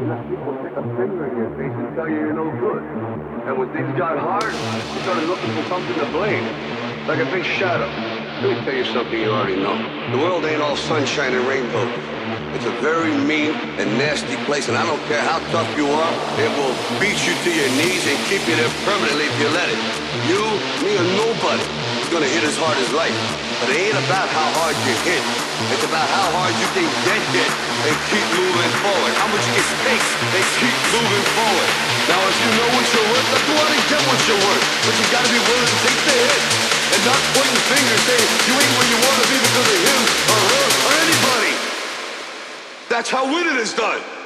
And. And when things got hard, you started looking for something to blame, like a big shadow. Let me tell you something you already know. The world ain't all sunshine and rainbows. It's a very mean and nasty place, and I don't care how tough you are, it will beat you to your knees and keep you there permanently if you let it. You, me, or nobody gonna hit as hard as life. But it ain't about how hard you hit. It's about how hard you can get hit and keep moving forward. How much it takes and keep moving forward. Now, if you know what you're worth, then go out and get what you're worth. But you gotta be willing to take the hit and not pointing fingers saying you ain't where you wanna be because of him or her or anybody. That's how winning is done.